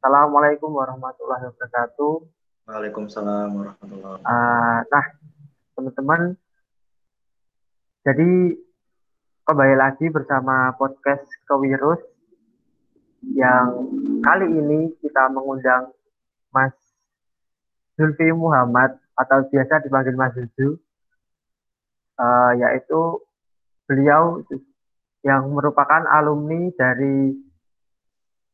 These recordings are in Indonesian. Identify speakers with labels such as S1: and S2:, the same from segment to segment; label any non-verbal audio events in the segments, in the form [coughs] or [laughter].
S1: Assalamualaikum warahmatullahi wabarakatuh.
S2: Waalaikumsalam warahmatullahi wabarakatuh.
S1: Uh, nah, teman-teman, jadi kembali lagi bersama podcast Kewirus yang kali ini kita mengundang Mas Zulfi Muhammad atau biasa dipanggil Mas Zuzu, uh, yaitu beliau yang merupakan alumni dari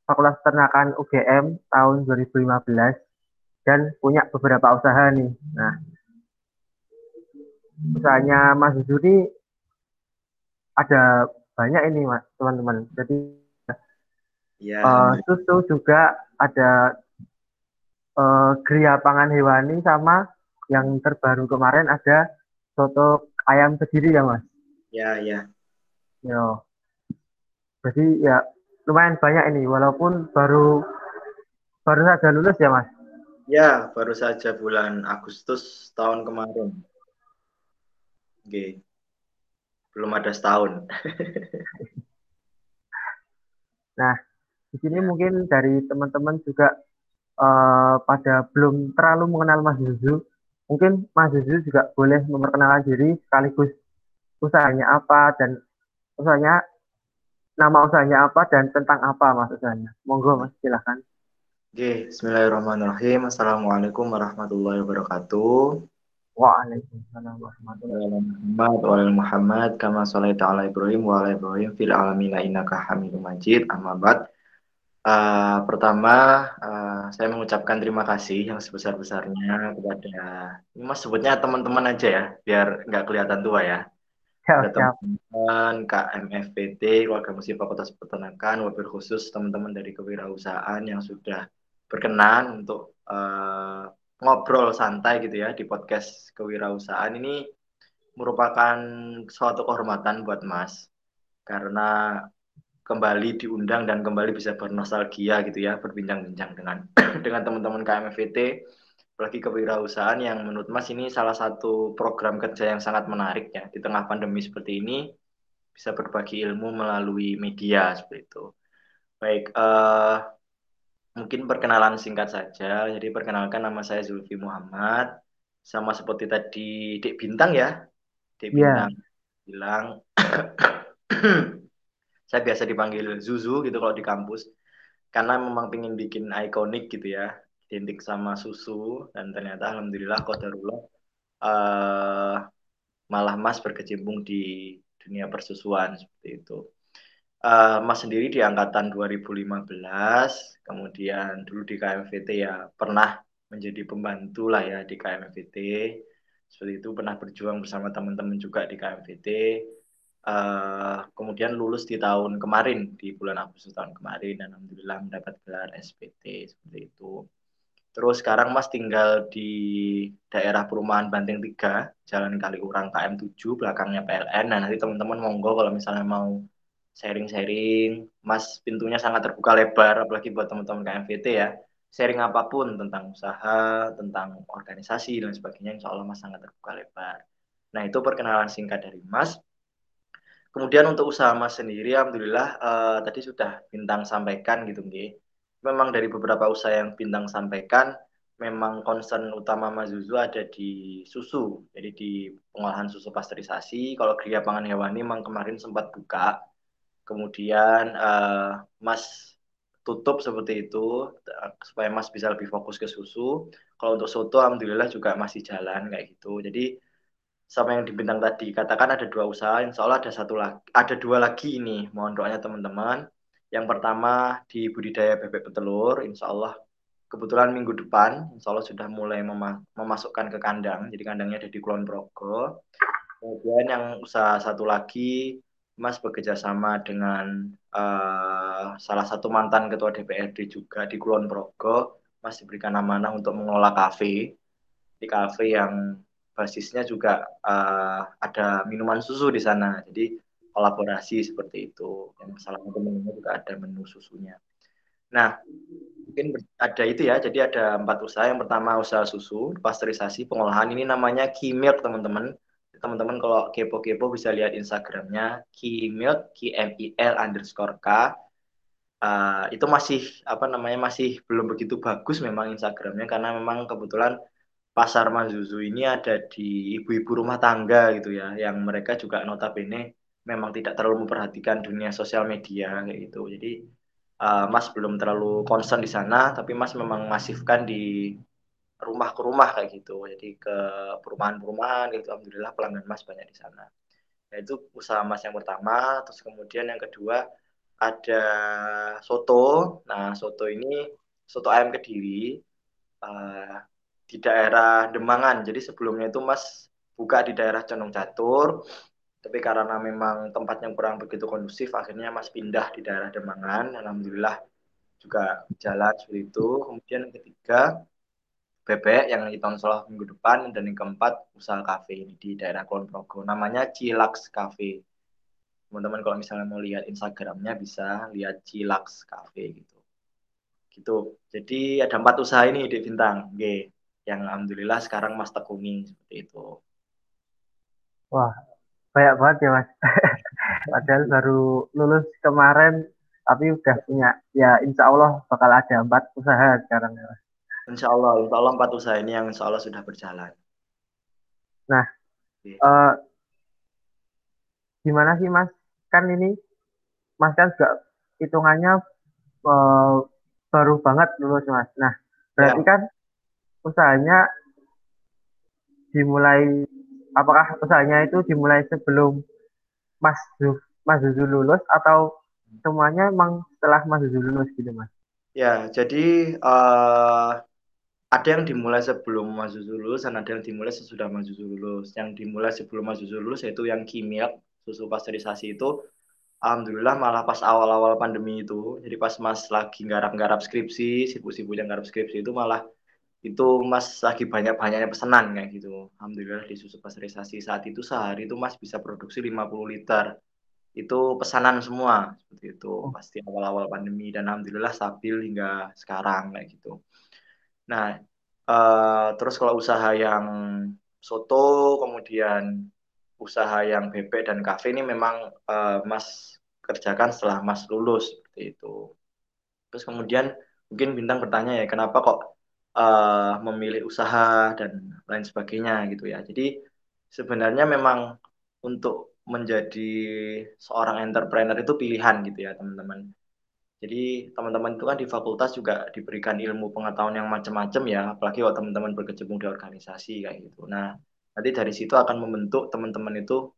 S1: Fakultas Ternakan UGM tahun 2015 dan punya beberapa usaha nih. Nah, usahanya Mas Zuri ada banyak ini mas teman-teman. Jadi ya. uh, susu juga ada uh, geria pangan hewani sama yang terbaru kemarin ada soto ayam kediri ya mas.
S2: Ya ya.
S1: Yo. Jadi ya lumayan banyak ini walaupun baru baru saja lulus ya mas?
S2: Ya baru saja bulan Agustus tahun kemarin. Oke. belum ada setahun. [laughs]
S1: Nah di sini mungkin dari teman-teman juga uh, pada belum terlalu mengenal Mas Zuzu mungkin Mas Zuzu juga boleh memperkenalkan diri sekaligus usahanya apa dan usahanya nama usahanya apa dan tentang apa mas usahanya. Monggo mas silahkan.
S2: Oke, Bismillahirrahmanirrahim. Assalamualaikum warahmatullahi wabarakatuh.
S1: Waalaikumsalam warahmatullahi
S2: wabarakatuh. Muhammad kama sholaita ala Ibrahim wa ala Ibrahim fil alamin innaka Hamidum Majid. Amma ba'd. Uh, pertama, uh, saya mengucapkan terima kasih yang sebesar-besarnya kepada, ini mas sebutnya teman-teman aja ya, biar nggak kelihatan tua ya ada teman-teman KMFPT, Keluarga Muslim Fakultas Peternakan, wabil khusus teman-teman dari kewirausahaan yang sudah berkenan untuk uh, ngobrol santai gitu ya di podcast kewirausahaan ini merupakan suatu kehormatan buat Mas. Karena kembali diundang dan kembali bisa bernostalgia gitu ya berbincang-bincang dengan [clears throat] dengan teman-teman KMFPT apalagi kewirausahaan yang menurut Mas ini salah satu program kerja yang sangat menarik ya di tengah pandemi seperti ini bisa berbagi ilmu melalui media seperti itu. Baik, uh, mungkin perkenalan singkat saja. Jadi perkenalkan nama saya Zulfi Muhammad, sama seperti tadi Dek Bintang ya, Dek iya. Bintang yeah. bilang [coughs] saya biasa dipanggil Zuzu gitu kalau di kampus karena memang ingin bikin ikonik gitu ya identik sama susu dan ternyata alhamdulillah kodarullah uh, malah Mas berkecimpung di dunia persusuan seperti itu. Uh, Mas sendiri di angkatan 2015, kemudian dulu di KMVT ya pernah menjadi pembantu lah ya di KMVT. Seperti itu pernah berjuang bersama teman-teman juga di KMVT. Uh, eh, kemudian lulus di tahun kemarin di bulan Agustus tahun kemarin dan alhamdulillah mendapat gelar SPT seperti itu. Terus sekarang Mas tinggal di daerah perumahan Banteng 3, Jalan Kaliurang KM7, belakangnya PLN. Nah, nanti teman-teman monggo kalau misalnya mau sharing-sharing, Mas pintunya sangat terbuka lebar, apalagi buat teman-teman KMVT ya. Sharing apa pun tentang usaha, tentang organisasi, dan sebagainya, insya Allah Mas sangat terbuka lebar. Nah, itu perkenalan singkat dari Mas. Kemudian untuk usaha Mas sendiri, Alhamdulillah, uh, tadi sudah Bintang sampaikan gitu, nggih memang dari beberapa usaha yang Bintang sampaikan, memang concern utama Mas Zuzu ada di susu, jadi di pengolahan susu pasteurisasi. Kalau Gria Pangan Hewani memang kemarin sempat buka, kemudian uh, Mas tutup seperti itu supaya Mas bisa lebih fokus ke susu. Kalau untuk soto, alhamdulillah juga masih jalan kayak gitu. Jadi sama yang di bintang tadi katakan ada dua usaha, insya Allah ada satu lagi, ada dua lagi ini. Mohon doanya teman-teman. Yang pertama di budidaya bebek petelur, insya Allah kebetulan minggu depan, insya Allah sudah mulai mema memasukkan ke kandang, jadi kandangnya ada di Kulon Progo. Kemudian yang usaha satu lagi, Mas bekerja sama dengan uh, salah satu mantan ketua DPRD juga di Kulon Progo. Mas diberikan amanah untuk mengelola kafe, di kafe yang basisnya juga uh, ada minuman susu di sana. Jadi kolaborasi seperti itu. Yang salah satu menunya juga ada menu susunya. Nah, mungkin ada itu ya. Jadi ada empat usaha. Yang pertama usaha susu, pasteurisasi, pengolahan. Ini namanya Kimilk, teman-teman. Teman-teman kalau kepo-kepo bisa lihat Instagramnya Kimilk, K M I L underscore K. uh, itu masih apa namanya masih belum begitu bagus memang Instagramnya karena memang kebetulan pasar Mazuzu ini ada di ibu-ibu rumah tangga gitu ya, yang mereka juga notabene memang tidak terlalu memperhatikan dunia sosial media kayak gitu. Jadi uh, Mas belum terlalu concern di sana, tapi Mas memang masifkan di rumah ke rumah kayak gitu. Jadi ke perumahan-perumahan gitu. Alhamdulillah pelanggan Mas banyak di sana. Nah, itu usaha Mas yang pertama, terus kemudian yang kedua ada soto. Nah, soto ini soto ayam Kediri. Uh, di daerah Demangan. Jadi sebelumnya itu Mas buka di daerah Condong Catur, tapi karena memang tempatnya kurang begitu kondusif, akhirnya Mas pindah di daerah Demangan. Alhamdulillah juga jalan seperti itu. Kemudian yang ketiga bebek yang kita insya minggu depan dan yang keempat usaha kafe ini di daerah Kulon Progo namanya Cilax Cafe teman-teman kalau misalnya mau lihat Instagramnya bisa lihat Cilax Cafe gitu gitu jadi ada empat usaha ini di Bintang G yang alhamdulillah sekarang Mas tekuni seperti itu.
S1: Wah, banyak banget ya Mas. [laughs] Padahal baru lulus kemarin, tapi udah punya, ya insya Allah bakal ada empat usaha sekarang ya Mas.
S2: Insya Allah, insya Allah empat usaha ini yang insya Allah sudah berjalan.
S1: Nah, uh, gimana sih Mas? Kan ini, Mas kan juga hitungannya uh, baru banget lulus Mas. Nah, berarti ya. kan usahanya dimulai apakah usahanya itu dimulai sebelum Mas Zuf, Mas Zuzu lulus atau semuanya emang setelah Mas Zuzu lulus gitu Mas?
S2: Ya, jadi uh, ada yang dimulai sebelum Mas Zuzu lulus dan ada yang dimulai sesudah Mas Zuzu lulus. Yang dimulai sebelum Mas Zuzu lulus yaitu yang kimia susu pasteurisasi itu Alhamdulillah malah pas awal-awal pandemi itu, jadi pas Mas lagi garap-garap skripsi, sibuk-sibuknya garap skripsi itu malah itu Mas lagi banyak-banyaknya pesanan kayak gitu. Alhamdulillah di susu pasteurisasi saat itu sehari itu Mas bisa produksi 50 liter. Itu pesanan semua seperti itu oh. pasti awal-awal pandemi dan alhamdulillah stabil hingga sekarang kayak gitu. Nah, uh, terus kalau usaha yang soto kemudian usaha yang bebek dan kafe ini memang uh, Mas kerjakan setelah Mas lulus seperti itu. Terus kemudian mungkin bintang bertanya ya kenapa kok uh, memilih usaha dan lain sebagainya gitu ya. Jadi sebenarnya memang untuk menjadi seorang entrepreneur itu pilihan gitu ya teman-teman. Jadi teman-teman itu kan di fakultas juga diberikan ilmu pengetahuan yang macam-macam ya, apalagi kalau teman-teman berkecimpung di organisasi kayak gitu. Nah, nanti dari situ akan membentuk teman-teman itu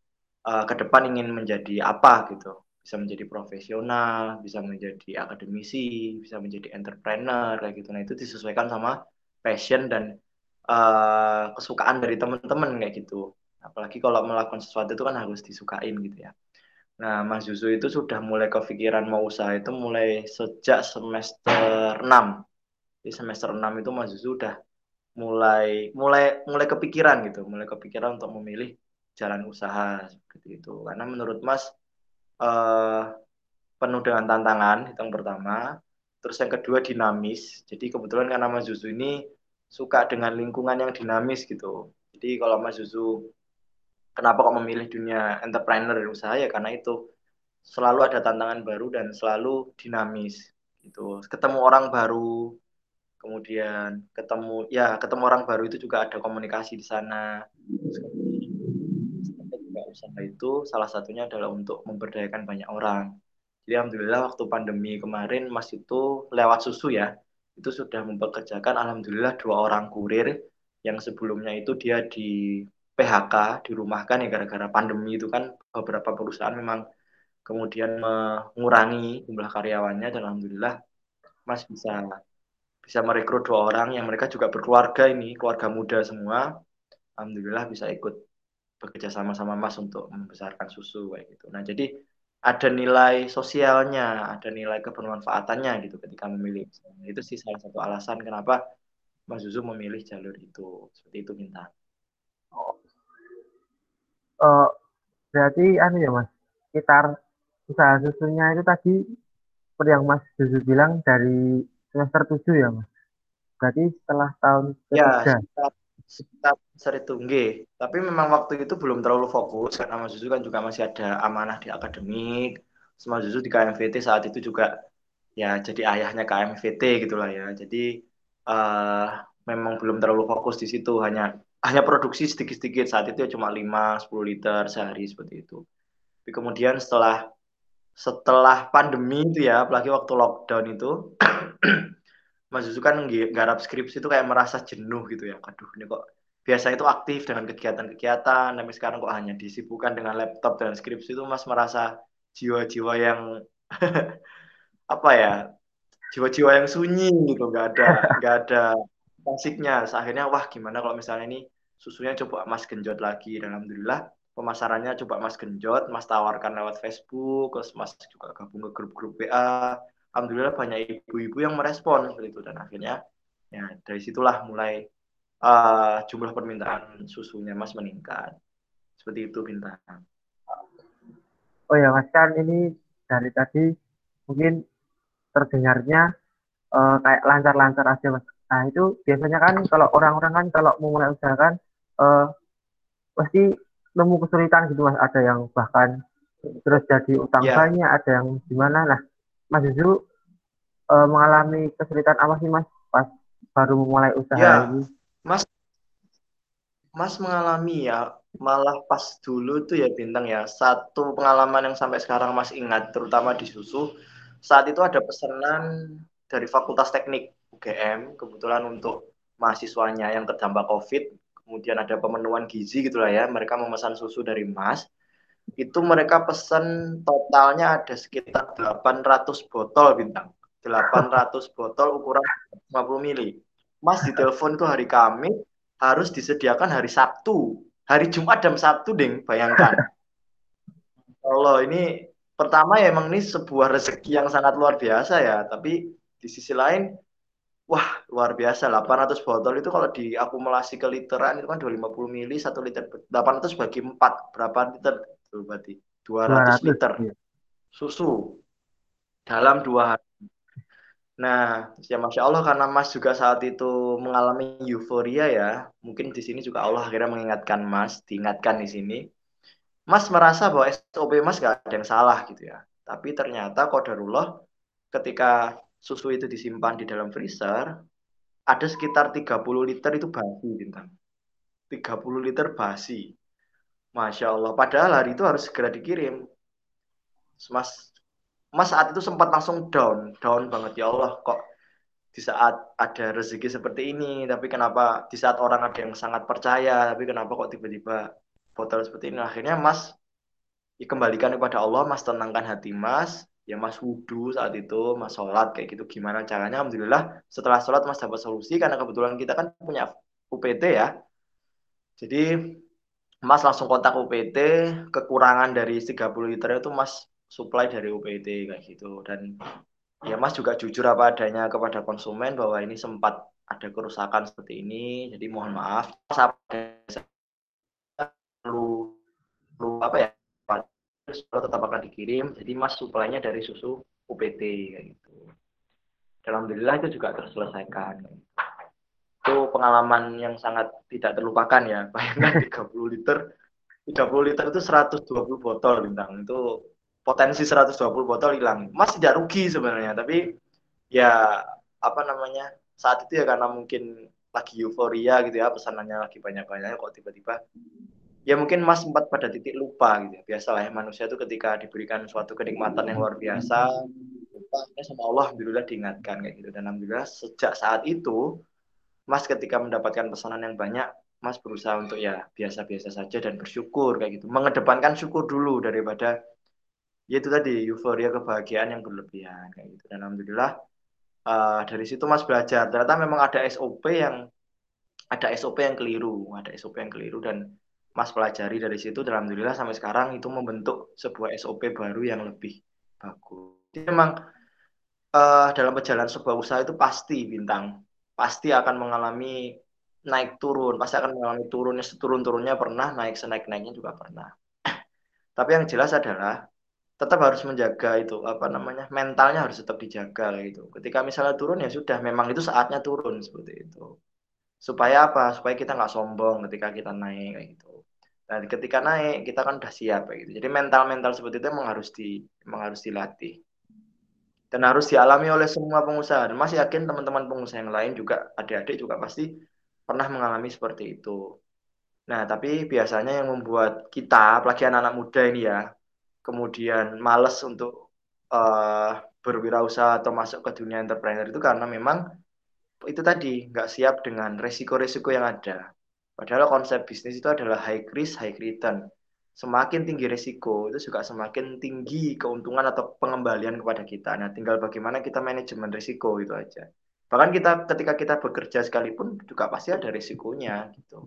S2: uh, ke depan ingin menjadi apa gitu bisa menjadi profesional, bisa menjadi akademisi, bisa menjadi entrepreneur kayak gitu. Nah itu disesuaikan sama passion dan uh, kesukaan dari teman-teman kayak gitu. Apalagi kalau melakukan sesuatu itu kan harus disukain gitu ya. Nah, Mas Yusu itu sudah mulai kepikiran mau usaha itu mulai sejak semester 6. Di semester 6 itu Mas Yusu udah mulai mulai mulai kepikiran gitu, mulai kepikiran untuk memilih jalan usaha seperti itu. Karena menurut Mas uh, penuh dengan tantangan itu yang pertama. Terus yang kedua dinamis. Jadi kebetulan karena Mas Zuzu ini suka dengan lingkungan yang dinamis gitu. Jadi kalau Mas Zuzu kenapa kok memilih dunia entrepreneur dan usaha? Ya karena itu selalu ada tantangan baru dan selalu dinamis gitu. Ketemu orang baru kemudian ketemu ya ketemu orang baru itu juga ada komunikasi di sana usaha itu salah satunya adalah untuk memberdayakan banyak orang. Jadi alhamdulillah waktu pandemi kemarin Mas itu lewat susu ya, itu sudah mempekerjakan alhamdulillah dua orang kurir yang sebelumnya itu dia di PHK, dirumahkan ya gara-gara pandemi itu kan beberapa perusahaan memang kemudian mengurangi jumlah karyawannya dan alhamdulillah Mas bisa bisa merekrut dua orang yang mereka juga berkeluarga ini, keluarga muda semua. Alhamdulillah bisa ikut bekerja sama sama Mas untuk membesarkan susu kayak gitu. Nah, jadi ada nilai sosialnya, ada nilai kebermanfaatannya gitu ketika memilih. Itu sih salah satu alasan kenapa Mas Susu memilih jalur itu. Seperti itu minta.
S1: Oh. Uh, berarti anu ya Mas, sekitar usaha susunya itu tadi seperti yang Mas Susu bilang dari semester 7 ya Mas. Berarti setelah tahun
S2: ya, ketiga. Ya, sekitar seri tunggu. Tapi memang waktu itu belum terlalu fokus karena Mas Zuzu kan juga masih ada amanah di akademik. Mas Zuzu di KMVT saat itu juga ya jadi ayahnya KMVT gitulah ya. Jadi uh, memang belum terlalu fokus di situ, hanya hanya produksi sedikit-sedikit saat itu ya cuma 5-10 liter sehari seperti itu. Tapi kemudian setelah setelah pandemi itu ya, apalagi waktu lockdown itu, [clears throat] Mas Zuzu kan garap skripsi itu kayak merasa jenuh gitu ya. Aduh, ini kok biasa itu aktif dengan kegiatan-kegiatan, tapi sekarang kok hanya disibukkan dengan laptop dan skripsi itu Mas merasa jiwa-jiwa yang [laughs] apa ya jiwa-jiwa yang sunyi gitu nggak ada [laughs] nggak ada musiknya. Akhirnya wah gimana kalau misalnya ini susunya coba mas genjot lagi? Dan alhamdulillah pemasarannya coba mas genjot mas tawarkan lewat Facebook terus mas juga gabung ke grup-grup WA alhamdulillah banyak ibu-ibu yang merespon seperti itu. Dan akhirnya ya dari situlah mulai uh, jumlah permintaan susunya mas meningkat seperti itu bintang
S1: oh ya mas kan ini dari tadi mungkin terdengarnya uh, kayak lancar-lancar aja mas. Nah itu biasanya kan kalau orang-orang kan kalau mau mulai usaha kan uh, pasti nemu kesulitan gitu mas. Ada yang bahkan terus jadi utang yeah. banyak, ada yang gimana. Nah Mas Yuzu uh, mengalami kesulitan apa sih mas pas baru memulai usaha yeah. ini?
S2: Mas Mas mengalami ya malah pas dulu tuh ya bintang ya. Satu pengalaman yang sampai sekarang Mas ingat terutama di susu saat itu ada pesanan dari Fakultas Teknik UGM kebetulan untuk mahasiswanya yang terdampak COVID kemudian ada pemenuhan gizi gitulah ya mereka memesan susu dari Mas. Itu mereka pesan totalnya ada sekitar 800 botol bintang. 800 botol ukuran 50 mili Mas di telepon itu hari Kamis harus disediakan hari Sabtu. Hari Jumat jam Sabtu ding bayangkan. [laughs] Allah ini pertama ya emang ini sebuah rezeki yang sangat luar biasa ya. Tapi di sisi lain wah luar biasa. 800 botol itu kalau diakumulasi ke literan itu kan 250 mili 1 liter 800 bagi 4 berapa liter? Berarti 200, 200 liter. iya. susu. Dalam dua hari Nah, ya masya Allah karena Mas juga saat itu mengalami euforia ya, mungkin di sini juga Allah akhirnya mengingatkan Mas, diingatkan di sini Mas merasa bahwa SOP Mas gak ada yang salah gitu ya. Tapi ternyata kodarullah ketika susu itu disimpan di dalam freezer, ada sekitar 30 liter itu basi bintang. 30 liter basi. Masya Allah. Padahal hari itu harus segera dikirim. Mas, Mas saat itu sempat langsung down. Down banget. Ya Allah kok di saat ada rezeki seperti ini. Tapi kenapa di saat orang ada yang sangat percaya. Tapi kenapa kok tiba-tiba botol seperti ini akhirnya Mas ya kembalikan kepada Allah Mas tenangkan hati Mas ya Mas wudhu saat itu Mas sholat kayak gitu gimana caranya Alhamdulillah setelah sholat Mas dapat solusi karena kebetulan kita kan punya UPT ya jadi Mas langsung kontak UPT kekurangan dari 30 liter itu Mas supply dari UPT kayak gitu. Dan ya Mas juga jujur apa adanya kepada konsumen bahwa ini sempat ada kerusakan seperti ini. Jadi mohon maaf perlu perlu apa ya? Tetap akan dikirim jadi mas suplainya dari susu UPT kayak gitu. Alhamdulillah itu juga terselesaikan itu pengalaman yang sangat tidak terlupakan ya. [laughs] Bayangkan 30 liter 30 liter itu 120 botol bintang. Itu potensi 120 botol hilang mas tidak rugi sebenarnya tapi ya apa namanya saat itu ya karena mungkin lagi euforia gitu ya pesanannya lagi banyak-banyaknya kok tiba-tiba ya mungkin Mas sempat pada titik lupa gitu ya. Biasalah ya manusia itu ketika diberikan suatu kenikmatan yang luar biasa, lupa ya sama Allah alhamdulillah diingatkan kayak gitu. Dan alhamdulillah sejak saat itu Mas ketika mendapatkan pesanan yang banyak, Mas berusaha untuk ya biasa-biasa saja dan bersyukur kayak gitu. Mengedepankan syukur dulu daripada ya itu tadi euforia kebahagiaan yang berlebihan kayak gitu. Dan alhamdulillah uh, dari situ Mas belajar. Ternyata memang ada SOP yang ada SOP yang keliru, ada SOP yang keliru dan Mas pelajari dari situ dan alhamdulillah sampai sekarang itu membentuk sebuah SOP baru yang lebih bagus. Jadi memang uh, dalam perjalanan sebuah usaha itu pasti bintang, pasti akan mengalami naik turun, pasti akan mengalami turunnya seturun-turunnya pernah, naik senaik-naiknya juga pernah. [clears throat] Tapi yang jelas adalah tetap harus menjaga itu apa namanya mentalnya harus tetap dijaga gitu. Ketika misalnya turun ya sudah, memang itu saatnya turun seperti itu. Supaya apa? Supaya kita nggak sombong ketika kita naik kayak gitu. Nah, ketika naik kita kan udah siap gitu. Jadi mental-mental seperti itu emang harus di emang harus dilatih. dan harus dialami oleh semua pengusaha. Dan masih yakin teman-teman pengusaha yang lain juga adik-adik juga pasti pernah mengalami seperti itu. Nah, tapi biasanya yang membuat kita, apalagi anak-anak muda ini ya, kemudian males untuk uh, berwirausaha atau masuk ke dunia entrepreneur itu karena memang itu tadi nggak siap dengan resiko-resiko yang ada. Padahal konsep bisnis itu adalah high risk, high return semakin tinggi resiko itu juga semakin tinggi keuntungan atau pengembalian kepada kita. Nah, tinggal bagaimana kita manajemen risiko itu aja. Bahkan kita ketika kita bekerja sekalipun juga pasti ada risikonya gitu.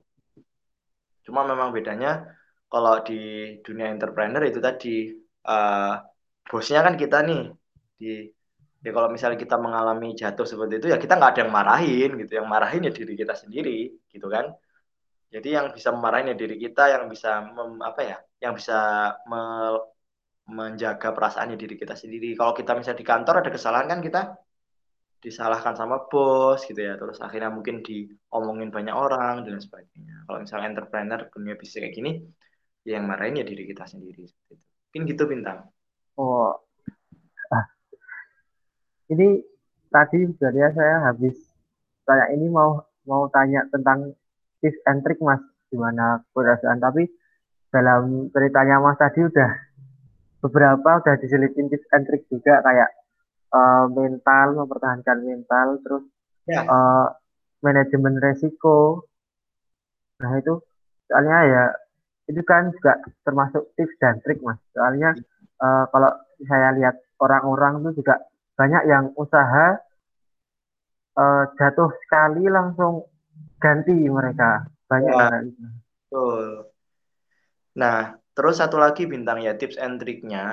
S2: Cuma memang bedanya kalau di dunia entrepreneur itu tadi uh, bosnya kan kita nih di ya kalau misalnya kita mengalami jatuh seperti itu ya kita nggak ada yang marahin gitu yang marahin ya diri kita sendiri gitu kan jadi yang bisa memarahin ya diri kita, yang bisa mem, apa ya, yang bisa me, menjaga perasaannya diri kita sendiri. Kalau kita misalnya di kantor ada kesalahan kan kita disalahkan sama bos gitu ya, terus akhirnya mungkin diomongin banyak orang dan sebagainya. Kalau misalnya entrepreneur dunia bisnis kayak gini, ya yang marahin ya diri kita sendiri. Mungkin gitu bintang.
S1: Oh, ah. ini tadi sebenarnya saya habis kayak ini mau mau tanya tentang tips and trick mas gimana keberhasilan tapi dalam ceritanya mas tadi udah beberapa udah diselipin tips and trick juga kayak uh, mental mempertahankan mental terus ya. uh, manajemen resiko nah itu soalnya ya itu kan juga termasuk tips dan trik mas. Soalnya uh, kalau saya lihat orang-orang itu juga banyak yang usaha uh, jatuh sekali langsung ganti mereka. Banyak ya.
S2: Betul. Nah, terus satu lagi bintang ya tips and triknya.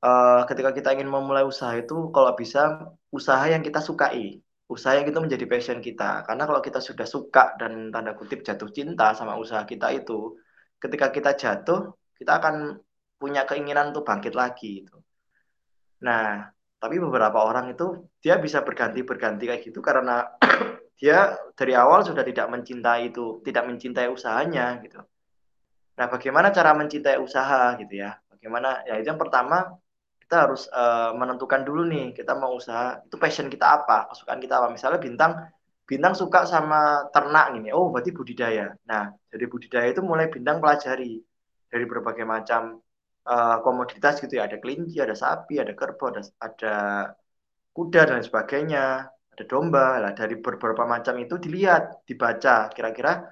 S2: Uh, ketika kita ingin memulai usaha itu kalau bisa usaha yang kita sukai. Usaha yang itu menjadi passion kita. Karena kalau kita sudah suka dan tanda kutip jatuh cinta sama usaha kita itu ketika kita jatuh kita akan punya keinginan untuk bangkit lagi itu nah tapi beberapa orang itu dia bisa berganti berganti kayak gitu karena [clears throat] dia dari awal sudah tidak mencintai itu, tidak mencintai usahanya gitu. Nah, bagaimana cara mencintai usaha gitu ya? Bagaimana? Ya itu yang pertama kita harus uh, menentukan dulu nih kita mau usaha itu passion kita apa, kesukaan kita apa. Misalnya bintang bintang suka sama ternak gini, oh berarti budidaya. Nah, dari budidaya itu mulai bintang pelajari dari berbagai macam uh, komoditas gitu ya, ada kelinci, ada sapi, ada kerbau, ada, ada kuda dan sebagainya ada domba. Lah dari beberapa macam itu dilihat dibaca. Kira-kira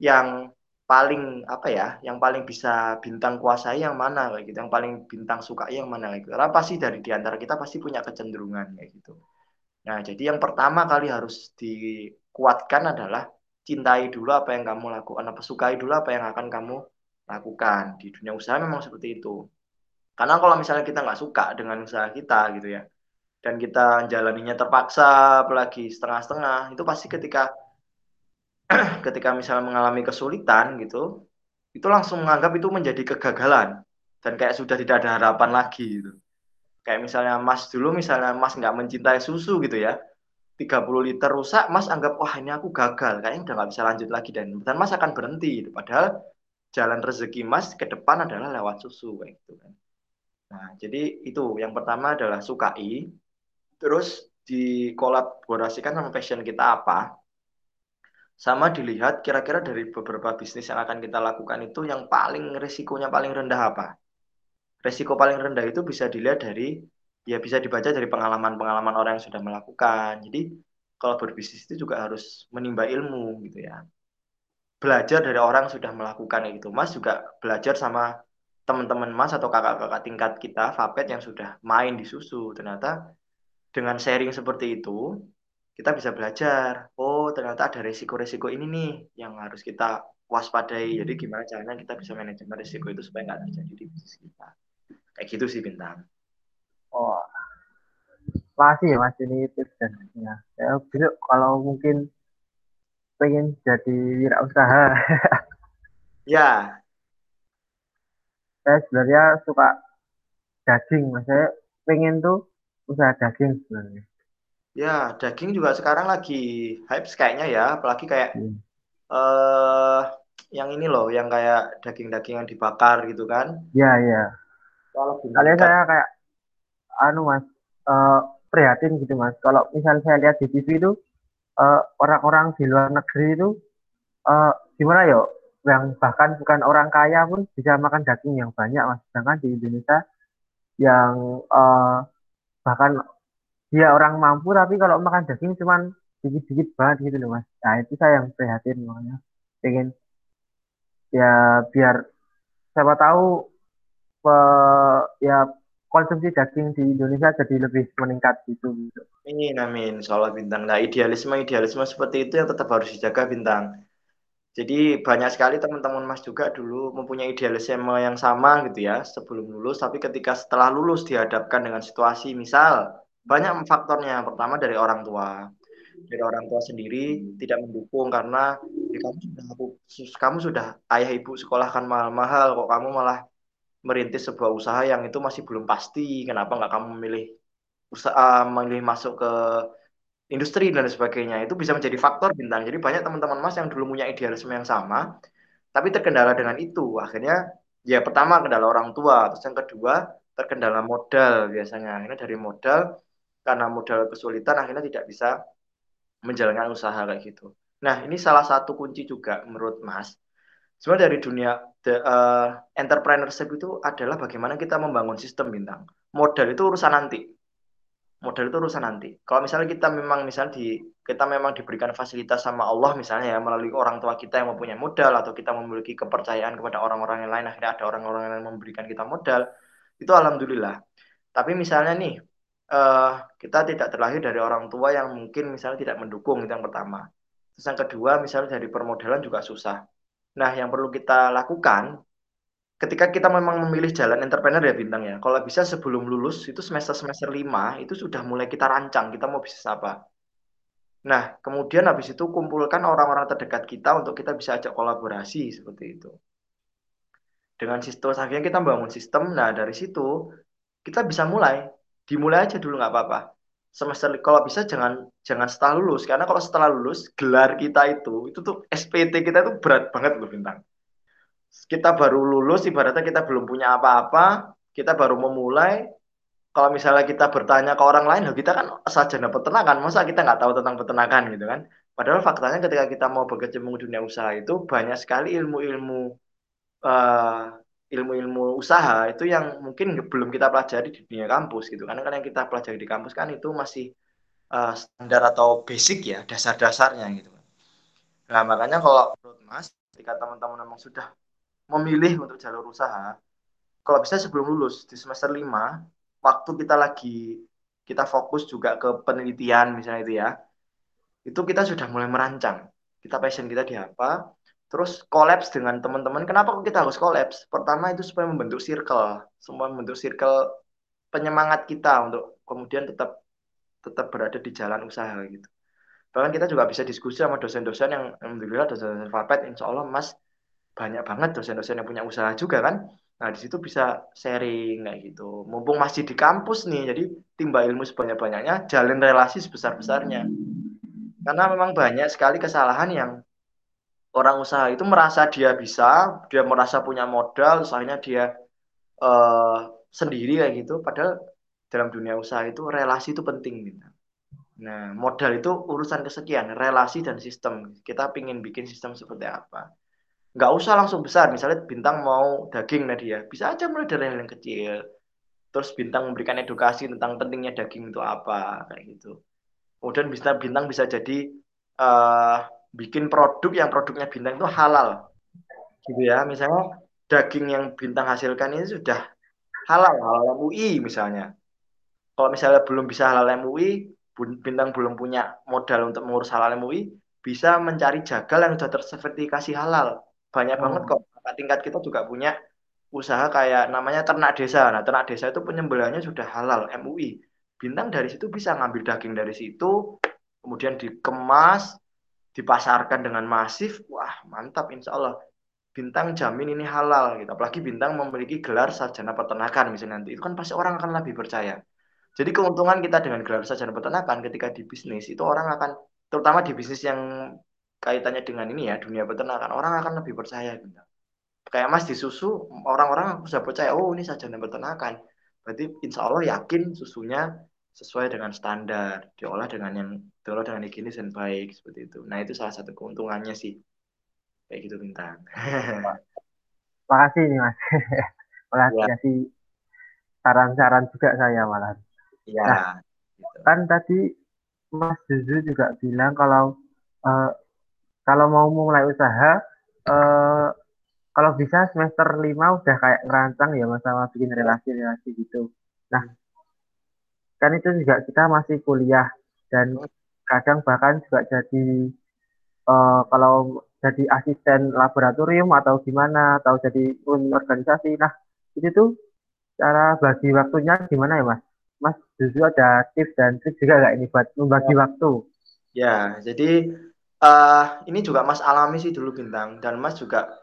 S2: yang paling apa ya yang paling bisa bintang kuasai yang mana kayak gitu. Yang paling bintang suka yang mana kayak gitu. Karena pasti dari di antara kita pasti punya kecenderungan kayak gitu nah jadi yang pertama kali harus dikuatkan adalah cintai dulu apa yang kamu lakukan apa sukai dulu apa yang akan kamu lakukan. Di dunia usaha memang seperti itu. Karena kalau misalnya kita nggak suka dengan usaha kita gitu ya dan kita jalaninya terpaksa apalagi setengah-setengah itu pasti ketika [clears throat] ketika misalnya mengalami kesulitan gitu itu langsung menganggap itu menjadi kegagalan. Dan kayak sudah tidak ada harapan lagi gitu kayak misalnya Mas dulu misalnya Mas nggak mencintai susu gitu ya 30 liter rusak Mas anggap wah ini aku gagal kayaknya udah nggak bisa lanjut lagi dan dan Mas akan berhenti. Gitu. padahal jalan rezeki Mas ke depan adalah lewat susu kayak gitu kan. Nah jadi itu yang pertama adalah sukai. Terus dikolaborasikan sama passion kita apa? Sama dilihat kira-kira dari beberapa bisnis yang akan kita lakukan itu yang paling resikonya paling rendah apa resiko paling rendah itu bisa dilihat dari ya bisa dibaca dari pengalaman-pengalaman orang yang sudah melakukan. Jadi kalau berbisnis itu juga harus menimba ilmu gitu ya. Belajar dari orang yang sudah melakukan itu. Mas juga belajar sama teman-teman mas atau kakak-kakak tingkat kita Fapet yang sudah main di susu. Ternyata dengan sharing seperti itu kita bisa belajar oh ternyata ada resiko-resiko ini nih yang harus kita waspadai. Jadi gimana caranya kita bisa manajemen resiko itu supaya nggak terjadi di bisnis kita kayak gitu sih bintang
S1: oh. Masih ya mas ini tips dan ya besok kalau mungkin pengen jadi wirausaha. [laughs]
S2: Ya.
S1: Saya sebenarnya suka daging mas. Saya pengen tuh usaha daging sebenarnya.
S2: Ya, daging juga sekarang lagi hype kayaknya ya, apalagi kayak hmm. uh, yang ini loh, yang kayak daging-daging yang dibakar gitu kan.
S1: Iya, iya. Kalian saya kayak anu Mas, uh, prihatin gitu mas. Kalau misalnya saya lihat di TV itu uh, orang-orang uh, di luar negeri itu uh, gimana ya? Yang bahkan bukan orang kaya pun bisa makan daging yang banyak mas. Sedangkan di Indonesia yang uh, bahkan dia orang mampu tapi kalau makan daging cuman sedikit-sedikit banget gitu loh mas. Nah itu saya yang prihatin makanya pengen ya biar siapa tahu pe, ya konsumsi daging di Indonesia jadi lebih meningkat gitu.
S2: Amin, amin. Soal bintang. Nah, idealisme idealisme seperti itu yang tetap harus dijaga bintang. Jadi banyak sekali teman-teman Mas juga dulu mempunyai idealisme yang sama gitu ya sebelum lulus, tapi ketika setelah lulus dihadapkan dengan situasi misal banyak faktornya. Pertama dari orang tua, dari orang tua sendiri tidak mendukung karena ya kamu sudah kamu sudah ayah ibu sekolahkan mahal-mahal kok kamu malah merintis sebuah usaha yang itu masih belum pasti. Kenapa nggak kamu memilih usaha memilih masuk ke industri dan sebagainya itu bisa menjadi faktor bintang. Jadi banyak teman-teman Mas yang dulu punya idealisme yang sama, tapi terkendala dengan itu. Akhirnya ya pertama kendala orang tua, terus yang kedua terkendala modal biasanya. Akhirnya dari modal karena modal kesulitan akhirnya tidak bisa menjalankan usaha kayak gitu. Nah, ini salah satu kunci juga menurut Mas. Sebenarnya dari dunia the, uh, entrepreneurship itu adalah bagaimana kita membangun sistem bintang. Modal itu urusan nanti modal itu urusan nanti. Kalau misalnya kita memang misal di kita memang diberikan fasilitas sama Allah misalnya ya melalui orang tua kita yang mempunyai modal atau kita memiliki kepercayaan kepada orang-orang yang lain akhirnya ada orang-orang yang memberikan kita modal itu alhamdulillah. Tapi misalnya nih uh, kita tidak terlahir dari orang tua yang mungkin misalnya tidak mendukung itu yang pertama. Terus yang kedua misalnya dari permodalan juga susah. Nah yang perlu kita lakukan ketika kita memang memilih jalan entrepreneur ya bintang ya kalau bisa sebelum lulus itu semester semester lima itu sudah mulai kita rancang kita mau bisnis apa. Nah kemudian habis itu kumpulkan orang-orang terdekat kita untuk kita bisa ajak kolaborasi seperti itu. Dengan sistem akhirnya kita bangun sistem. Nah dari situ kita bisa mulai. Dimulai aja dulu nggak apa-apa semester kalau bisa jangan jangan setelah lulus. Karena kalau setelah lulus gelar kita itu itu tuh SPT kita itu berat banget loh bintang. Kita baru lulus ibaratnya kita belum punya apa-apa kita baru memulai. Kalau misalnya kita bertanya ke orang lain kita kan sarjana peternakan masa kita nggak tahu tentang peternakan gitu kan? Padahal faktanya ketika kita mau berkecimpung dunia usaha itu banyak sekali ilmu-ilmu uh, ilmu-ilmu usaha itu yang mungkin belum kita pelajari di dunia kampus gitu karena kan yang kita pelajari di kampus kan itu masih uh, standar atau basic ya dasar-dasarnya gitu nah makanya kalau menurut mas ketika teman-teman memang sudah memilih untuk jalur usaha, kalau bisa sebelum lulus di semester 5, waktu kita lagi kita fokus juga ke penelitian misalnya itu ya, itu kita sudah mulai merancang. Kita passion kita di apa, terus kolaps dengan teman-teman. Kenapa kita harus kolaps? Pertama itu supaya membentuk circle, semua membentuk circle penyemangat kita untuk kemudian tetap tetap berada di jalan usaha gitu. Bahkan kita juga bisa diskusi sama dosen-dosen yang alhamdulillah dosen-dosen Fapet, insya Allah Mas banyak banget dosen-dosen yang punya usaha juga kan. Nah, di situ bisa sharing kayak gitu. Mumpung masih di kampus nih, jadi timba ilmu sebanyak-banyaknya, jalin relasi sebesar-besarnya. Karena memang banyak sekali kesalahan yang orang usaha itu merasa dia bisa, dia merasa punya modal, usahanya dia uh, sendiri kayak gitu. Padahal dalam dunia usaha itu relasi itu penting gitu. Nah, modal itu urusan kesekian, relasi dan sistem. Kita ingin bikin sistem seperti apa nggak usah langsung besar misalnya bintang mau daging Nadia bisa aja mulai dari hal yang kecil terus bintang memberikan edukasi tentang pentingnya daging itu apa kayak gitu kemudian bisa bintang bisa jadi uh, bikin produk yang produknya bintang itu halal. Gitu ya misalnya daging yang bintang hasilkan ini sudah halal halal MUI misalnya. Kalau misalnya belum bisa halal MUI bintang belum punya modal untuk mengurus halal MUI bisa mencari jagal yang sudah tersertifikasi halal. Banyak hmm. banget kok. Tingkat kita juga punya usaha kayak namanya ternak desa. Nah ternak desa itu penyembelihannya sudah halal MUI bintang dari situ bisa ngambil daging dari situ kemudian dikemas dipasarkan dengan masif wah mantap insya Allah bintang jamin ini halal gitu apalagi bintang memiliki gelar sarjana peternakan misalnya nanti itu kan pasti orang akan lebih percaya jadi keuntungan kita dengan gelar sarjana peternakan ketika di bisnis itu orang akan terutama di bisnis yang kaitannya dengan ini ya dunia peternakan orang akan lebih percaya gitu. Kayak Mas di susu orang-orang sudah percaya oh ini saja peternakan. Berarti insya Allah yakin susunya sesuai dengan standar, diolah dengan yang diolah dengan higienis dan baik seperti itu. Nah itu salah satu keuntungannya sih kayak gitu bintang. [laughs]
S1: Makasih nih mas. [laughs] Makasih ya. kasih saran-saran juga saya malah.
S2: Iya. Nah,
S1: gitu. Kan tadi Mas Zuzu juga bilang kalau uh, kalau mau mulai usaha uh, kalau bisa semester lima udah kayak ngerancang ya masalah bikin relasi-relasi gitu. Nah, kan itu juga kita masih kuliah dan kadang bahkan juga jadi uh, kalau jadi asisten laboratorium atau gimana atau jadi organisasi. Nah itu tuh cara bagi waktunya gimana ya mas? Mas justru ada tips dan trik juga nggak ini buat membagi ya. waktu?
S2: Ya jadi uh, ini juga mas alami sih dulu bintang. Dan mas juga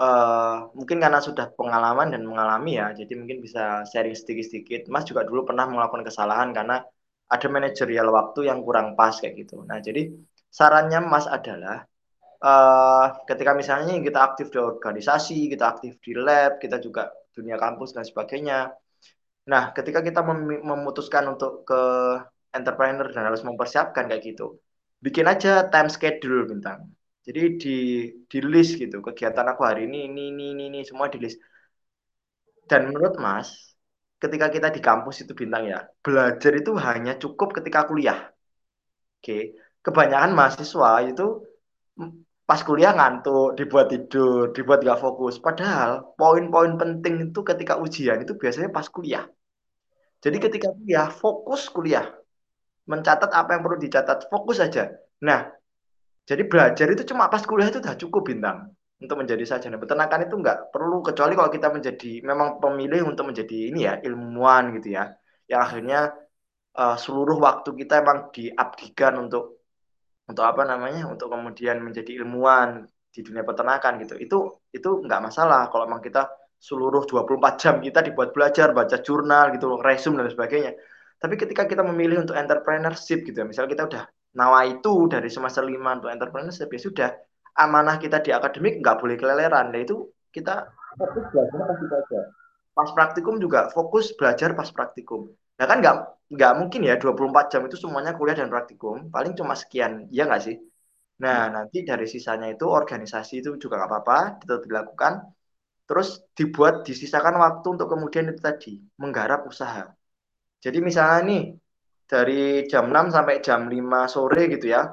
S2: uh, mungkin karena sudah pengalaman dan mengalami ya jadi mungkin bisa sharing sedikit-sedikit mas juga dulu pernah melakukan kesalahan karena ada manajerial waktu yang kurang pas kayak gitu nah jadi sarannya mas adalah uh, ketika misalnya kita aktif di organisasi, kita aktif di lab, kita juga dunia kampus dan sebagainya. Nah, ketika kita mem memutuskan untuk ke entrepreneur dan harus mempersiapkan kayak gitu, bikin aja time schedule bintang. Jadi di di list gitu kegiatan aku hari ini ini ini ini, ini semua di list. Dan menurut Mas, ketika kita di kampus itu bintang ya, belajar itu hanya cukup ketika kuliah. Oke, kebanyakan mahasiswa itu pas kuliah ngantuk, dibuat tidur, dibuat gak fokus. Padahal poin-poin penting itu ketika ujian itu biasanya pas kuliah. Jadi ketika kuliah, fokus kuliah. Mencatat apa yang perlu dicatat, fokus saja. Nah, jadi belajar itu cuma pas kuliah itu udah cukup bintang untuk menjadi sarjana. Peternakan itu nggak perlu kecuali kalau kita menjadi memang pemilih untuk menjadi ini ya ilmuwan gitu ya. Yang akhirnya uh, seluruh waktu kita emang diabdikan untuk untuk apa namanya untuk kemudian menjadi ilmuwan di dunia peternakan gitu. Itu itu nggak masalah kalau memang kita seluruh 24 jam kita dibuat belajar baca jurnal gitu resume dan sebagainya. Tapi ketika kita memilih untuk entrepreneurship gitu ya misalnya kita udah nawa itu dari semester lima untuk entrepreneurship ya sudah amanah kita di akademik nggak boleh keleleran. Nah itu kita fokus belajar pasti belajar. Pas praktikum juga fokus belajar pas praktikum. Nah kan nggak nggak mungkin ya 24 jam itu semuanya kuliah dan praktikum paling cuma sekian. Ya nggak sih? Nah nanti dari sisanya itu organisasi itu juga nggak apa-apa tetap dilakukan. Terus dibuat disisakan waktu untuk kemudian itu tadi menggarap usaha. Jadi misalnya nih dari jam 6 sampai jam 5 sore gitu ya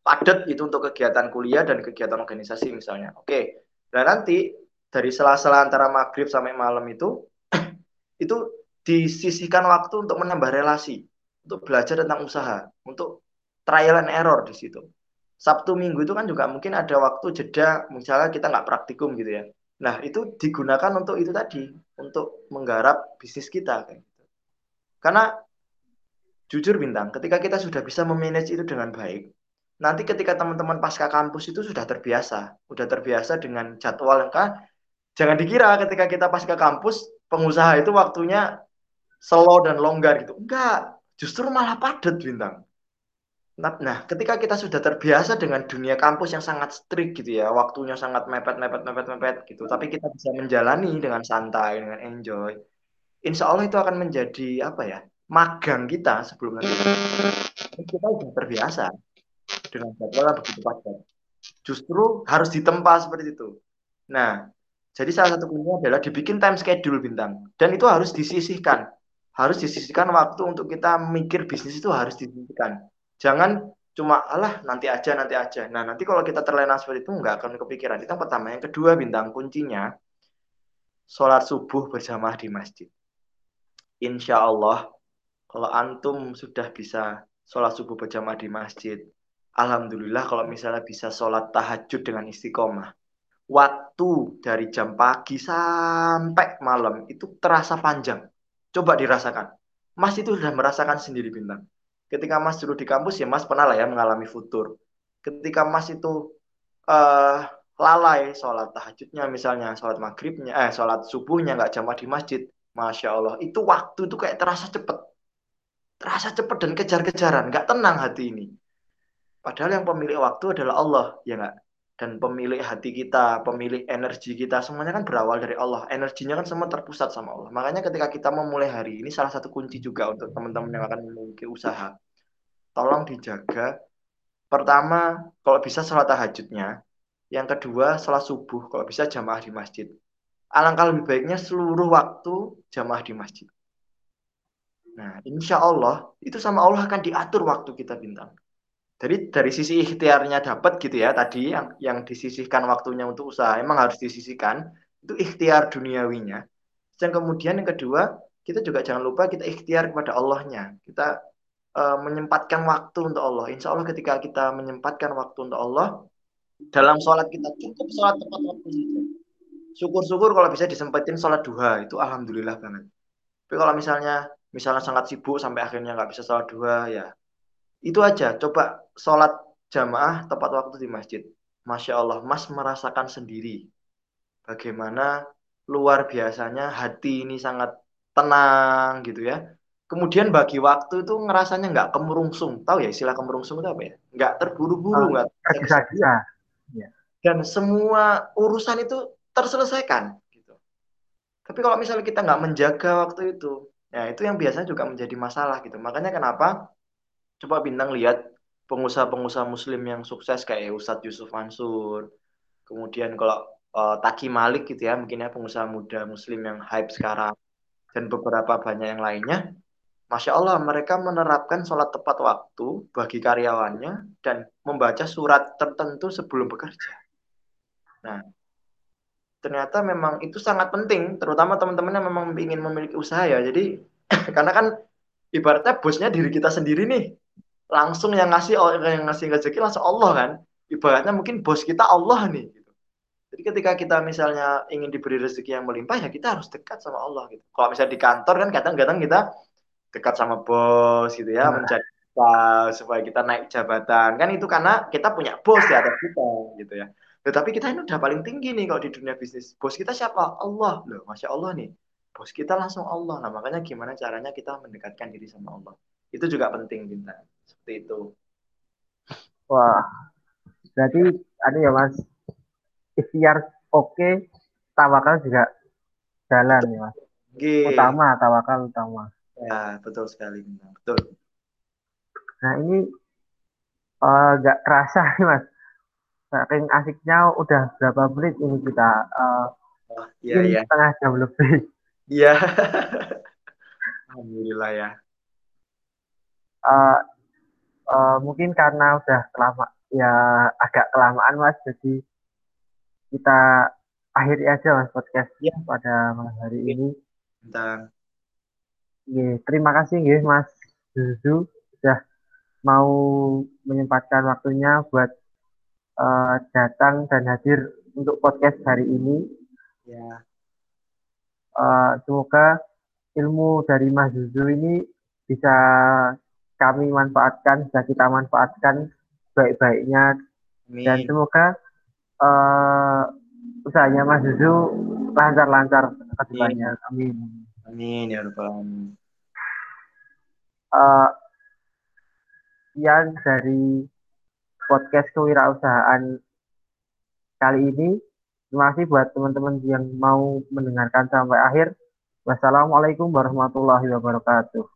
S2: padat itu untuk kegiatan kuliah dan kegiatan organisasi misalnya oke dan nanti dari sela-sela antara maghrib sampai malam itu [clears throat] itu disisihkan waktu untuk menambah relasi, untuk belajar tentang usaha, untuk trial and error di situ. Sabtu Minggu itu kan juga mungkin ada waktu jeda, misalnya kita nggak praktikum gitu ya. Nah itu digunakan untuk itu tadi, untuk menggarap bisnis kita. Gitu. Karena jujur bintang, ketika kita sudah bisa memanage itu dengan baik, nanti ketika teman-teman pasca kampus itu sudah terbiasa, sudah terbiasa dengan jadwal yang kan, jangan dikira ketika kita pasca kampus pengusaha itu waktunya slow dan longgar gitu. Enggak, justru malah padat bintang. Nah, nah, ketika kita sudah terbiasa dengan dunia kampus yang sangat strict gitu ya, waktunya sangat mepet, mepet, mepet, mepet gitu, tapi kita bisa menjalani dengan santai, dengan enjoy. Insya Allah itu akan menjadi apa ya, magang kita sebelum nanti. Kita sudah terbiasa dengan jadwal begitu padat. Justru harus ditempa seperti itu. Nah, jadi salah satu kuncinya adalah dibikin time schedule bintang, dan itu harus disisihkan harus disisihkan waktu untuk kita mikir bisnis itu harus disisihkan. Jangan cuma alah nanti aja nanti aja. Nah nanti kalau kita terlena seperti itu nggak akan kepikiran. Itu yang pertama. Yang kedua bintang kuncinya sholat subuh berjamaah di masjid. Insya Allah kalau antum sudah bisa sholat subuh berjamaah di masjid, alhamdulillah kalau misalnya bisa sholat tahajud dengan istiqomah, waktu dari jam pagi sampai malam itu terasa panjang Coba dirasakan. Mas itu sudah merasakan sendiri bintang. Ketika Mas dulu di kampus ya Mas pernah lah ya mengalami futur. Ketika Mas itu uh, lalai sholat tahajudnya misalnya, sholat maghribnya, eh sholat subuhnya nggak jamaah di masjid, masya Allah itu waktu itu kayak terasa cepet, terasa cepet dan kejar-kejaran, nggak tenang hati ini. Padahal yang pemilik waktu adalah Allah, ya nggak. dan pemilik hati kita, pemilik energi kita, semuanya kan berawal dari Allah. Energinya kan semua terpusat sama Allah. Makanya ketika kita memulai hari ini, salah satu kunci juga untuk teman-teman yang akan memiliki usaha. Tolong dijaga. Pertama, kalau bisa sholat tahajudnya. Yang kedua, sholat subuh. Kalau bisa jamaah di masjid. Alangkah lebih baiknya seluruh waktu jamaah di masjid. Nah, insya Allah, itu sama Allah akan diatur waktu kita bintang. Jadi dari sisi ikhtiarnya dapat gitu ya tadi yang yang disisihkan waktunya untuk usaha emang harus disisihkan itu ikhtiar duniawinya. Dan kemudian yang kedua kita juga jangan lupa kita ikhtiar kepada Allahnya. Kita uh, menyempatkan waktu untuk Allah. Insya Allah ketika kita menyempatkan waktu untuk Allah dalam sholat kita cukup sholat tepat waktu saja. Syukur-syukur kalau bisa disempetin sholat duha itu alhamdulillah banget. Tapi kalau misalnya misalnya sangat sibuk sampai akhirnya nggak bisa sholat duha ya. Itu aja. Coba sholat jamaah tepat waktu di masjid. Masya Allah mas merasakan sendiri bagaimana luar biasanya hati ini sangat tenang gitu ya. Kemudian bagi waktu itu ngerasanya nggak kemurungsung tahu ya istilah kemurungsung itu apa ya? Nggak terburu-buru
S1: ah, nggak tergesa-gesa
S2: ya. dan semua urusan itu terselesaikan gitu. Tapi kalau misalnya kita nggak menjaga waktu itu ya itu yang biasanya juga menjadi masalah gitu. Makanya kenapa coba bintang lihat pengusaha-pengusaha muslim yang sukses kayak Ustadz Yusuf Mansur kemudian kalau uh, Taki Malik gitu ya mungkin ya pengusaha muda muslim yang hype sekarang dan beberapa banyak yang lainnya Masya Allah mereka menerapkan sholat tepat waktu bagi karyawannya dan membaca surat tertentu sebelum bekerja. Nah ternyata memang itu sangat penting terutama teman-teman yang memang ingin memiliki usaha ya. Jadi [laughs] karena kan ibaratnya bosnya diri kita sendiri nih. Langsung yang ngasih yang ngasih rezeki langsung Allah kan. Ibaratnya mungkin bos kita Allah nih gitu. jadi ketika kita misalnya ingin diberi rezeki yang melimpah ya kita harus dekat sama Allah gitu. Kalau misalnya di kantor kan kadang-kadang kita dekat sama bos gitu ya nah. mencari supaya kita naik jabatan. Kan itu karena kita punya bos di atas kita gitu ya tetapi kita ini udah paling tinggi nih kalau di dunia bisnis. Bos kita siapa? Allah. Loh masya Allah nih. Bos kita langsung Allah. Nah makanya gimana caranya kita mendekatkan diri sama Allah? Itu juga penting bintang seperti itu.
S1: Wah. Berarti ada ya mas? Ikhtiar oke okay, tawakal juga jalan ya mas? G. utama tawakal utama.
S2: Ya betul sekali bintang betul.
S1: Nah ini uh, gak kerasa nih mas saking asiknya udah berapa menit ini kita uh, oh, iya, iya. setengah jam lebih
S2: iya [laughs] alhamdulillah ya
S1: uh, uh, mungkin karena udah lama ya agak kelamaan mas jadi kita akhiri aja mas podcast ya. pada malam hari ini.
S2: Bentar.
S1: Ya, terima kasih ya mas Zuzu sudah mau menyempatkan waktunya buat uh, datang dan hadir untuk podcast hari ini.
S2: Ya.
S1: Uh, semoga ilmu dari Mas Zuzu ini bisa kami manfaatkan, bisa kita manfaatkan baik-baiknya dan semoga uh, usahanya Mas Zuzu lancar-lancar ke depannya. Amin.
S2: Amin ya rabbal
S1: Uh, yang dari podcast kewirausahaan kali ini. Terima kasih buat teman-teman yang mau mendengarkan sampai akhir. Wassalamualaikum warahmatullahi wabarakatuh.